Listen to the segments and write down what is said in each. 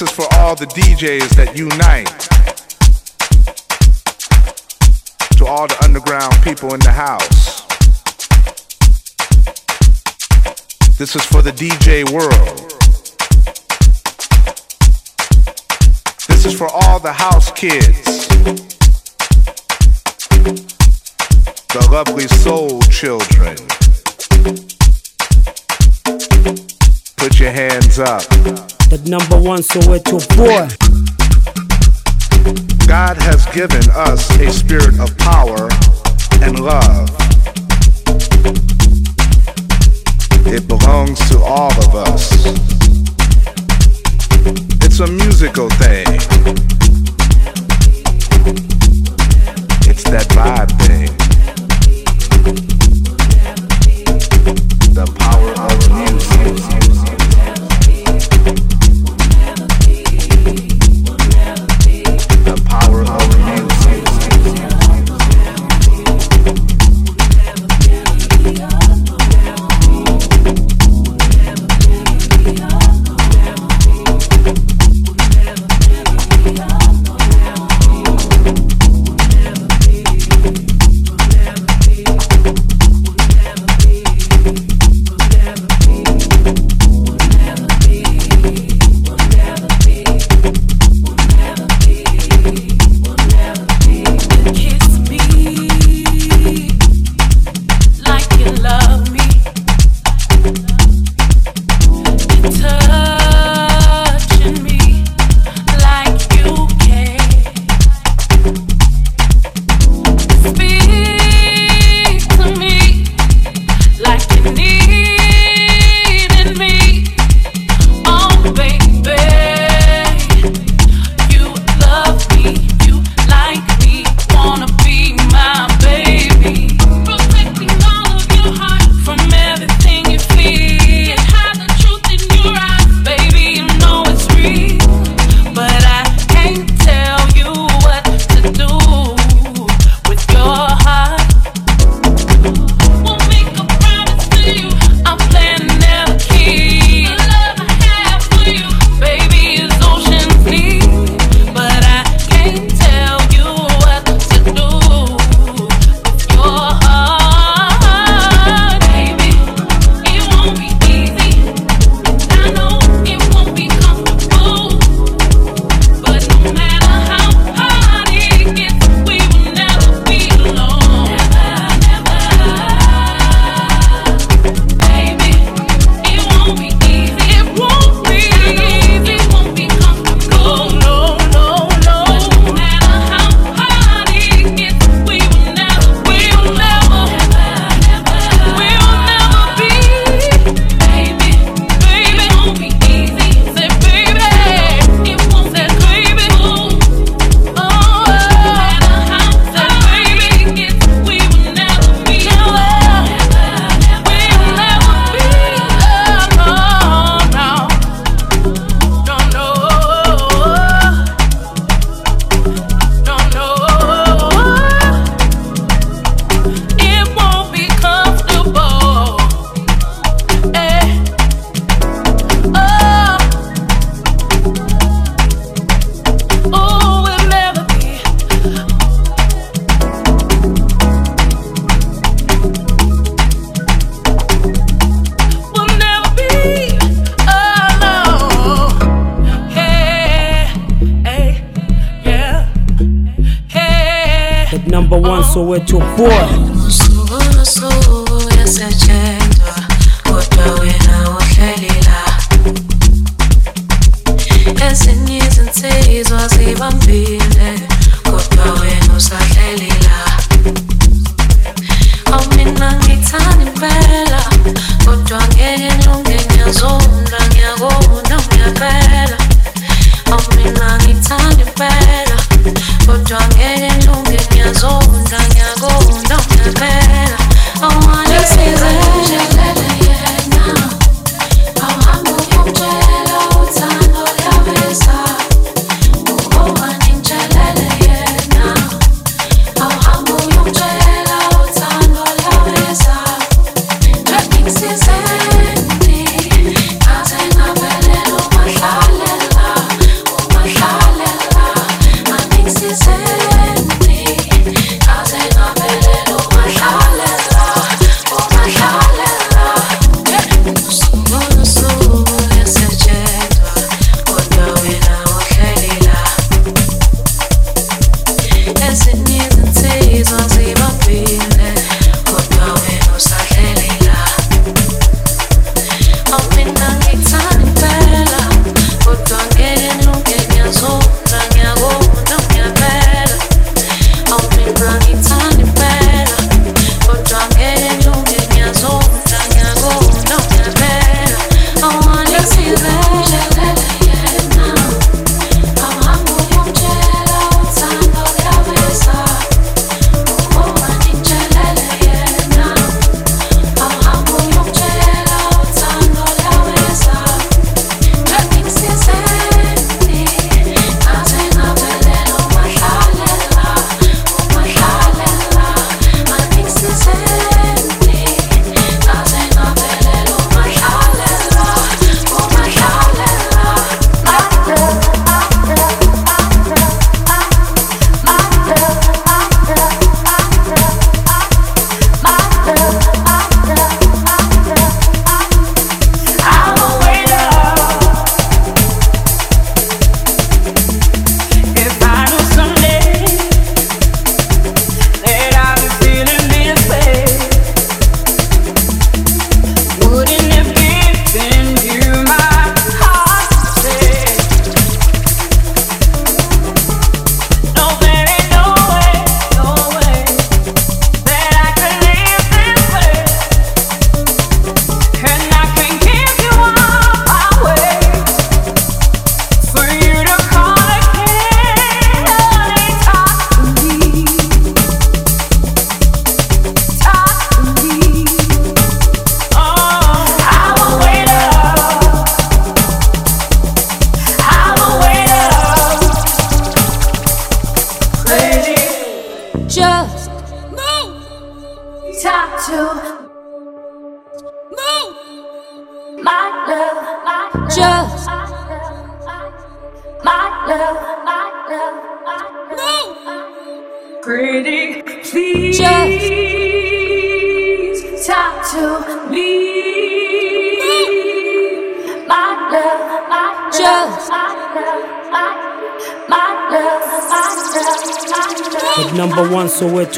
This is for all the DJs that unite. To all the underground people in the house. This is for the DJ world. This is for all the house kids. The lovely soul children. Put your hands up the number one Soweto boy. God has given us a spirit of power and love. It belongs to all of us. It's a musical thing. It's that vibe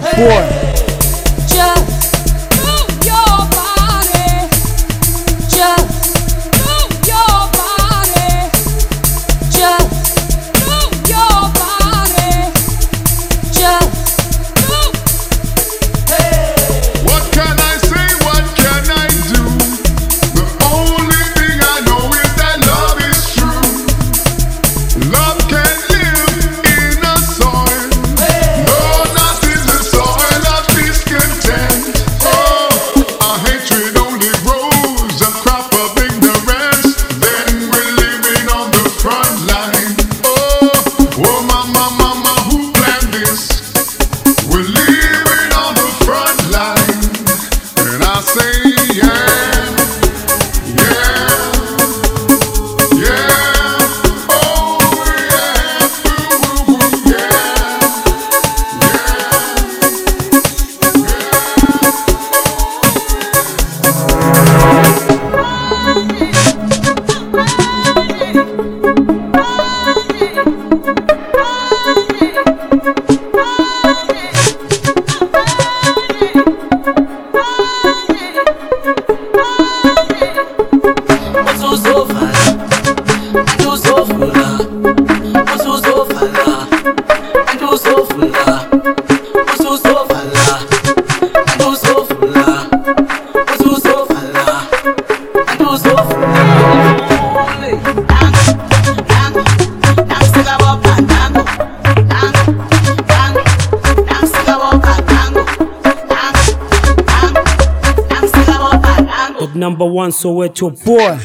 Boy. Number one Soweto boy.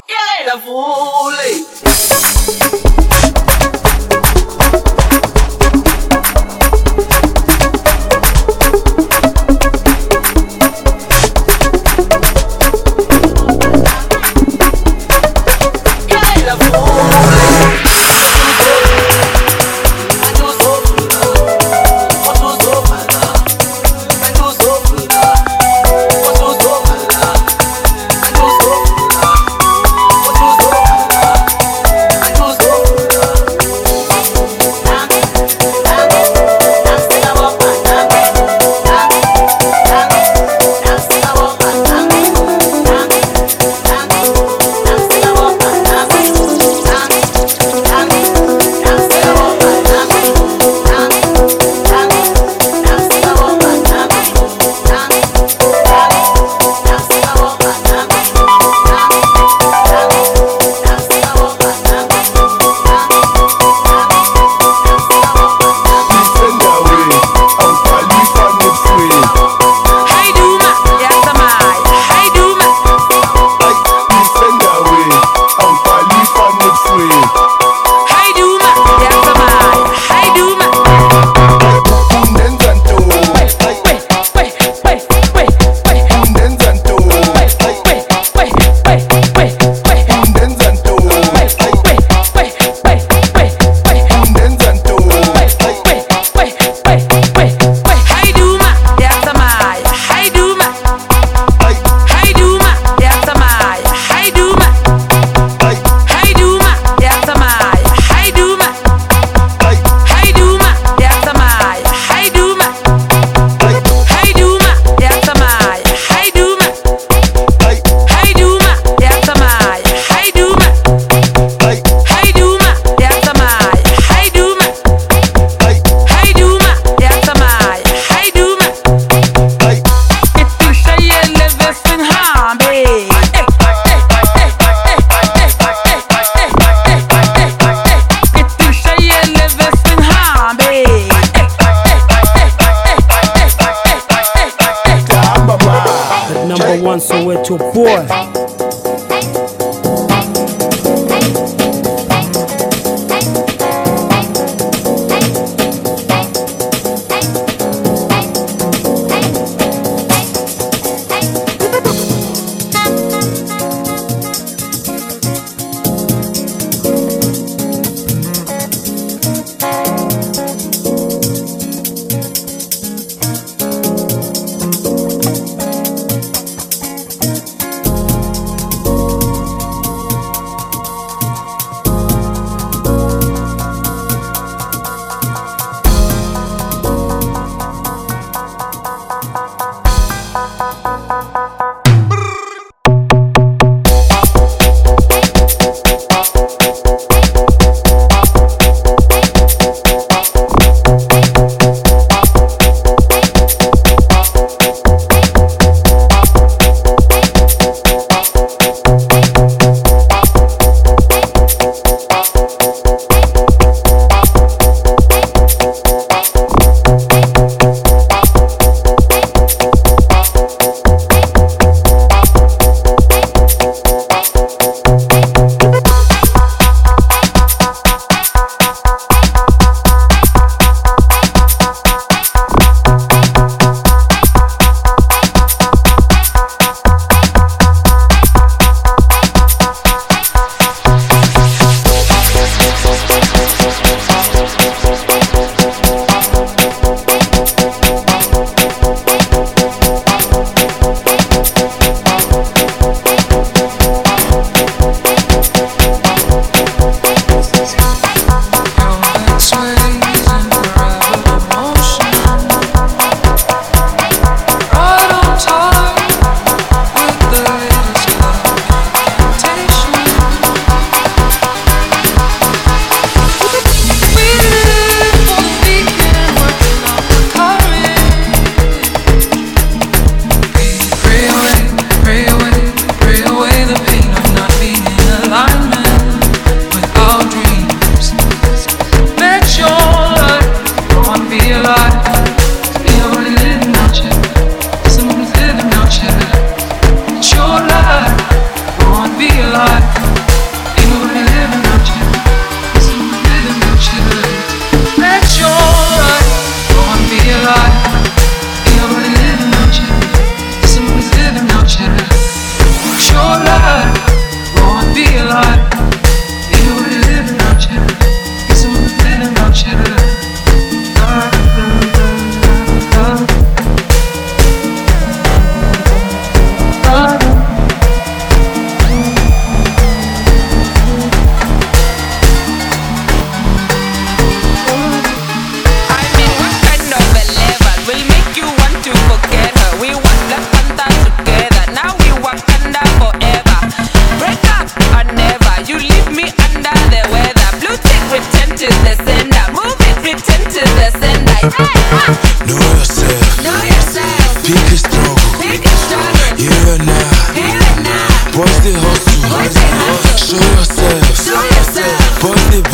yourself. Show it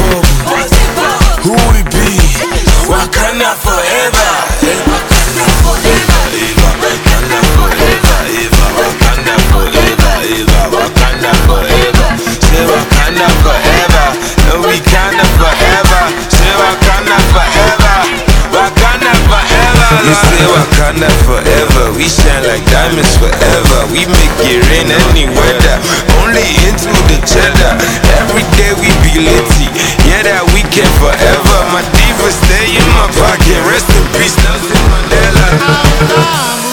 Who we be? Wakanda forever? We say Wakanda forever. We shine like diamonds forever. We make it rain any weather. Only into the cheddar. Every day we be litty. Yeah, that weekend forever. My diva stay in my pocket. Rest in peace, Nelson Mandela.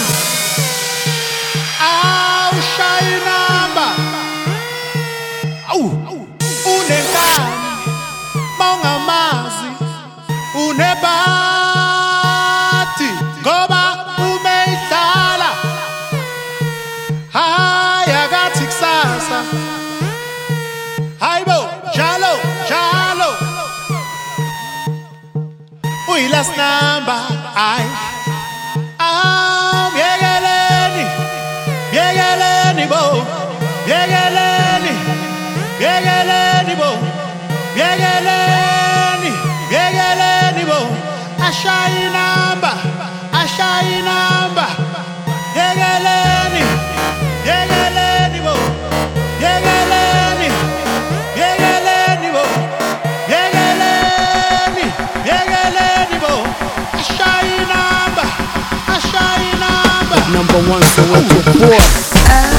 Uyi-last number ayi amyekeleni ah, yekeleni bo. Yekeleni yekeleni bo. Yekeleni yekeleni bo. Ashayi Number one, so where to boy.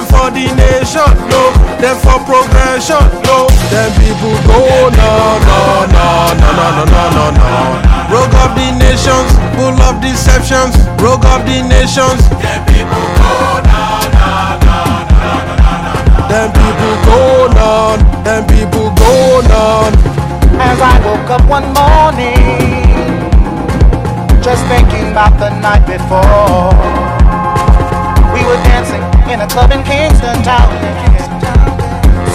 Them for the nation, no them for progression, no them people go no no no no no no no no no. Rogue of the nations, full of deceptions, rogue of the nations. Them people go no no no no no. Them people go on, them people go on. As I woke up one morning, just thinking about the night before. We were dancing in a club in Kingston Town,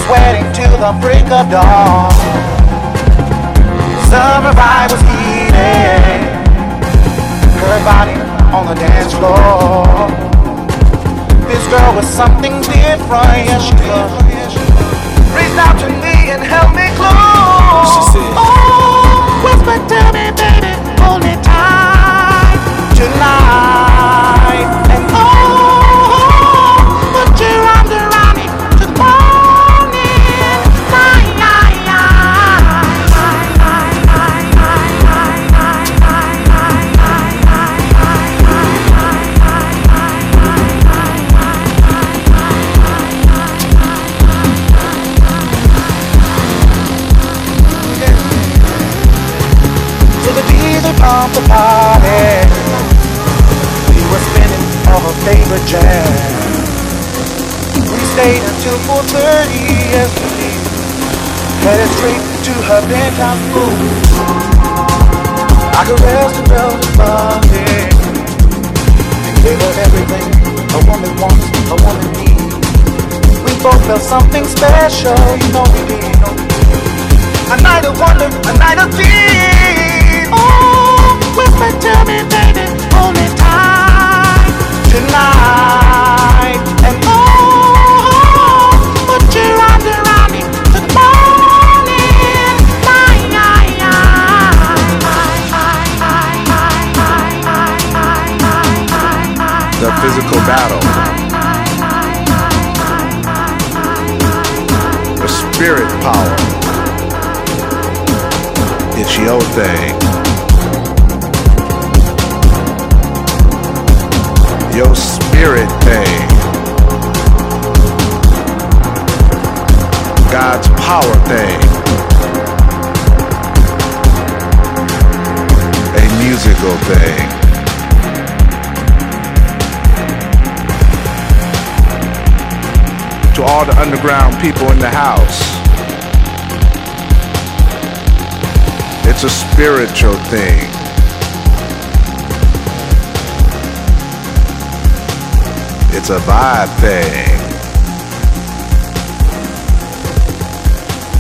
sweating till the break of dawn. Summer vibe was heated, her body on the dance floor. This girl was something different, yes she was. Reached out to me and held me close. She said, Oh, whisper to me, baby, hold me tight tonight. I her body. And gave her everything a woman wants, a woman needs. We both felt something special, you know we did. A night of wonder, a night of dreams. Underground people in the house. It's a spiritual thing. It's a vibe thing.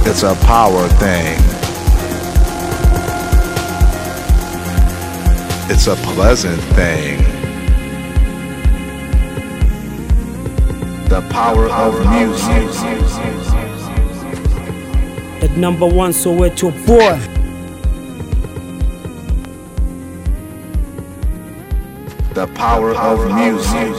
It's a power thing. It's a pleasant thing. The power of music. At number one, so it's your boy. The power of music.